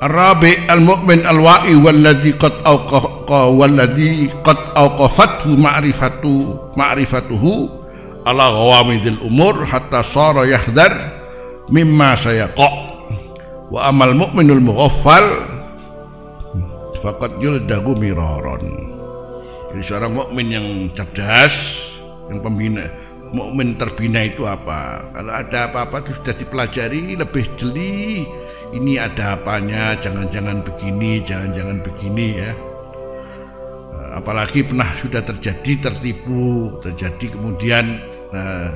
Rabi al-mu'min al-wa'i walladhi qad awqa walladhi qad awqafathu ma'rifatu ma'rifatuhu ala ghawamidil umur hatta sara yahdar mimma sayaqa. Wa amal mu'minul mughaffal faqad yuldagu miraran. Jadi seorang mukmin yang cerdas yang pembina mukmin terbina itu apa kalau ada apa-apa itu sudah dipelajari lebih jeli ini ada apanya, jangan-jangan begini, jangan-jangan begini ya. Eh, apalagi pernah sudah terjadi tertipu, terjadi kemudian uh,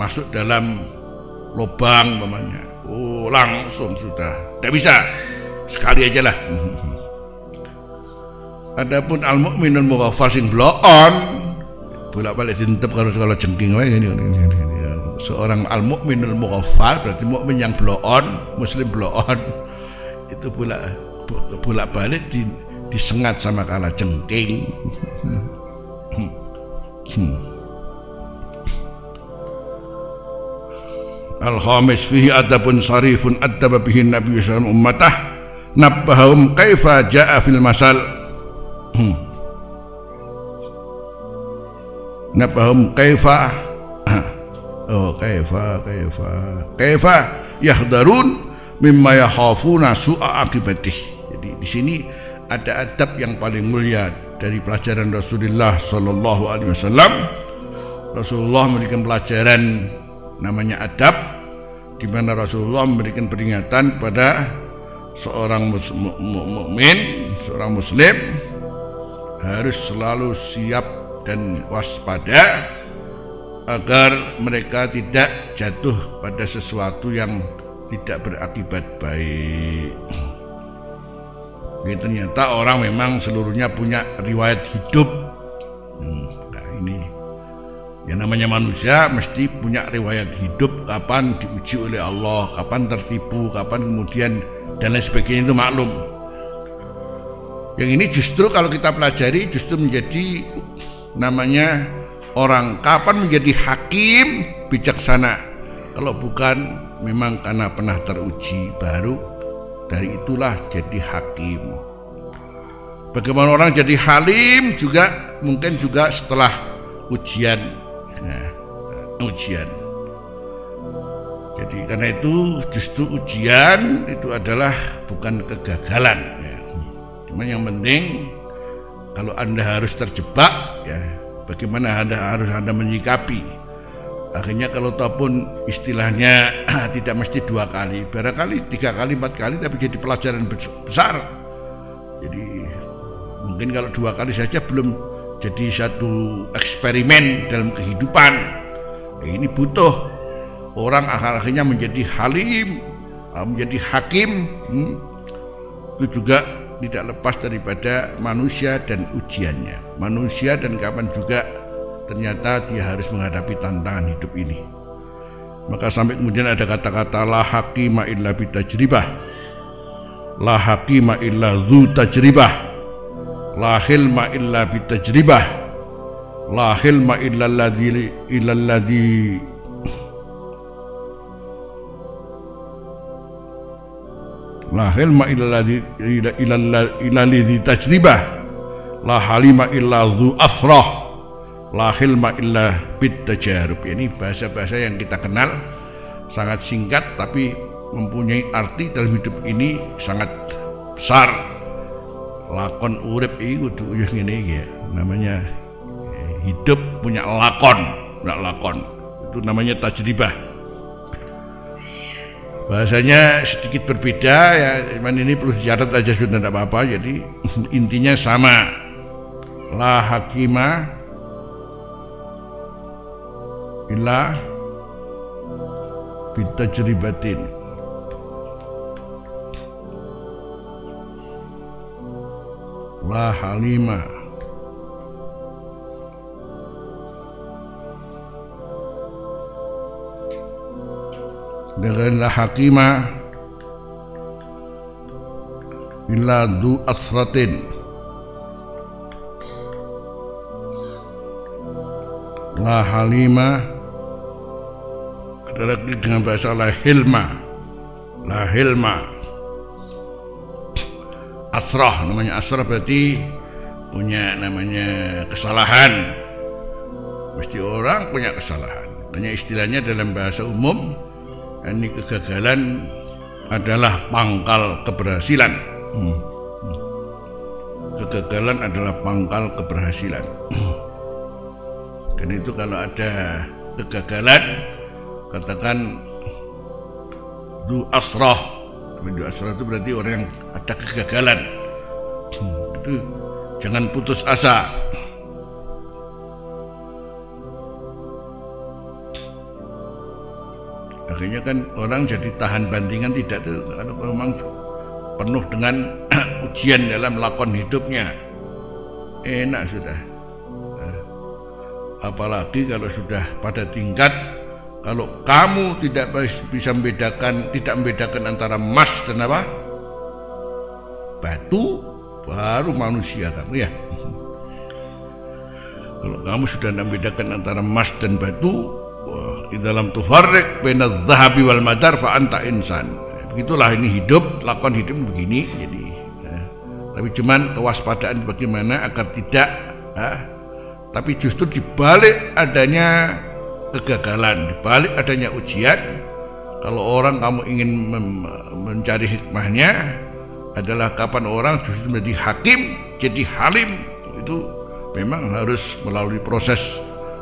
masuk dalam lubang namanya. Oh, langsung sudah. Tidak bisa. Sekali aja lah. Adapun al mukminun mughafal sing blow on bolak-balik dintep kalau kalau jengking wae ini seorang al mukminul mughaffal berarti mukmin yang blow on muslim blow on itu bolak bolak balik di, disengat sama kala jengking. Al khamis fihi adabun sarifun adaba bihi nabi sallallahu ummatah. Nabbahum kaifa jaa fil masal nabbahum kaifa Oh, kaifa kaifa kaifa yahdarun mimma yakhafuna su'a akibatih. Jadi di sini ada adab yang paling mulia dari pelajaran Rasulullah sallallahu alaihi wasallam. Rasulullah memberikan pelajaran namanya adab di mana Rasulullah memberikan peringatan pada seorang mukmin, seorang muslim harus selalu siap dan waspada agar mereka tidak jatuh pada sesuatu yang tidak berakibat baik. Jadi ternyata orang memang seluruhnya punya riwayat hidup. Hmm, nah ini yang namanya manusia mesti punya riwayat hidup kapan diuji oleh Allah, kapan tertipu, kapan kemudian dan lain sebagainya itu maklum. Yang ini justru kalau kita pelajari justru menjadi namanya orang kapan menjadi hakim bijaksana? Kalau bukan memang karena pernah teruji baru dari itulah jadi hakim. Bagaimana orang jadi halim juga mungkin juga setelah ujian. Nah, ujian. Jadi karena itu justru ujian itu adalah bukan kegagalan. Ya. cuma yang penting kalau anda harus terjebak ya. Bagaimana anda harus anda menyikapi. Akhirnya kalau ataupun istilahnya tidak mesti dua kali barangkali tiga kali empat kali tapi jadi pelajaran besar. Jadi mungkin kalau dua kali saja belum jadi satu eksperimen dalam kehidupan. Ya ini butuh orang akhirnya menjadi halim menjadi hakim hmm, itu juga tidak lepas daripada manusia dan ujiannya. Manusia dan kapan juga ternyata dia harus menghadapi tantangan hidup ini. Maka sampai kemudian ada kata-kata la hakima illa bitajribah. La hakima illa dhu tajribah. La hilma illa bitajribah. La hilma illa alladhi illa alladhi la hilma illa illa lidhi tajribah la halima illa dhu afrah. La hilma illa bit tajarub. Ini bahasa-bahasa yang kita kenal sangat singkat tapi mempunyai arti dalam hidup ini sangat besar. Lakon urip itu uyuh ngene ya. Namanya hidup punya lakon punya lakon. Itu namanya tajribah bahasanya sedikit berbeda ya. Cuman ini perlu dicatat aja sudah tidak apa-apa. Jadi intinya sama. La hakima illa bitajribatin. La halima dengan la hakima illa du asratin. La halima ada lagi dengan bahasa la hilma. La hilma. Asrah namanya asrah berarti punya namanya kesalahan. Mesti orang punya kesalahan. Hanya istilahnya dalam bahasa umum ini kegagalan adalah pangkal keberhasilan. Hmm. kegagalan adalah pangkal keberhasilan. Dan itu kalau ada kegagalan katakan du asrah. Du asrah itu berarti orang yang ada kegagalan. Itu jangan putus asa akhirnya kan orang jadi tahan bandingan tidak kalau memang penuh dengan ujian dalam lakon hidupnya. Enak sudah. Apalagi kalau sudah pada tingkat kalau kamu tidak bisa membedakan tidak membedakan antara emas dan apa? Batu baru manusia kamu ya. Kalau kamu sudah membedakan antara emas dan batu di dalam tufarrik baina zahabi wal madar fa anta insan. Begitulah ini hidup lakon hidup begini jadi ya. tapi cuman kewaspadaan bagaimana agar tidak ah, tapi justru dibalik adanya kegagalan dibalik adanya ujian kalau orang kamu ingin mencari hikmahnya adalah kapan orang justru menjadi hakim, jadi halim. Itu memang harus melalui proses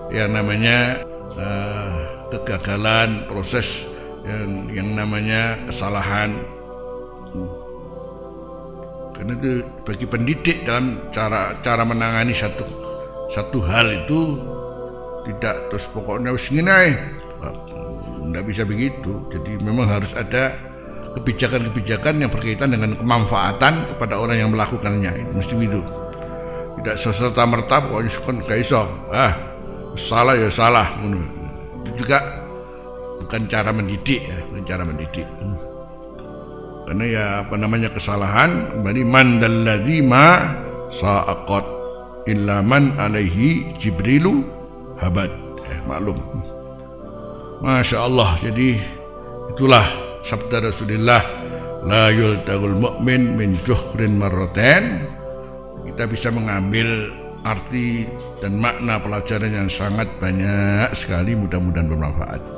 yang namanya uh, kegagalan, proses yang, yang namanya kesalahan. Karena itu bagi pendidik dalam cara cara menangani satu satu hal itu tidak terus pokoknya harus ngini tidak bisa begitu. Jadi memang harus ada kebijakan-kebijakan yang berkaitan dengan kemanfaatan kepada orang yang melakukannya. Itu mesti itu tidak serta merta pokoknya kan gak iso. Ah salah ya salah itu juga bukan cara mendidik ya bukan cara mendidik. Karena ya apa namanya kesalahan kembali mandalladzi ma sa'aqat illa man alaihi jibrilu habad. Eh, maklum. Masya Allah jadi itulah sabda Rasulullah la yultagul mu'min min juhrin marratain. Kita bisa mengambil arti dan makna pelajaran yang sangat banyak sekali mudah-mudahan bermanfaat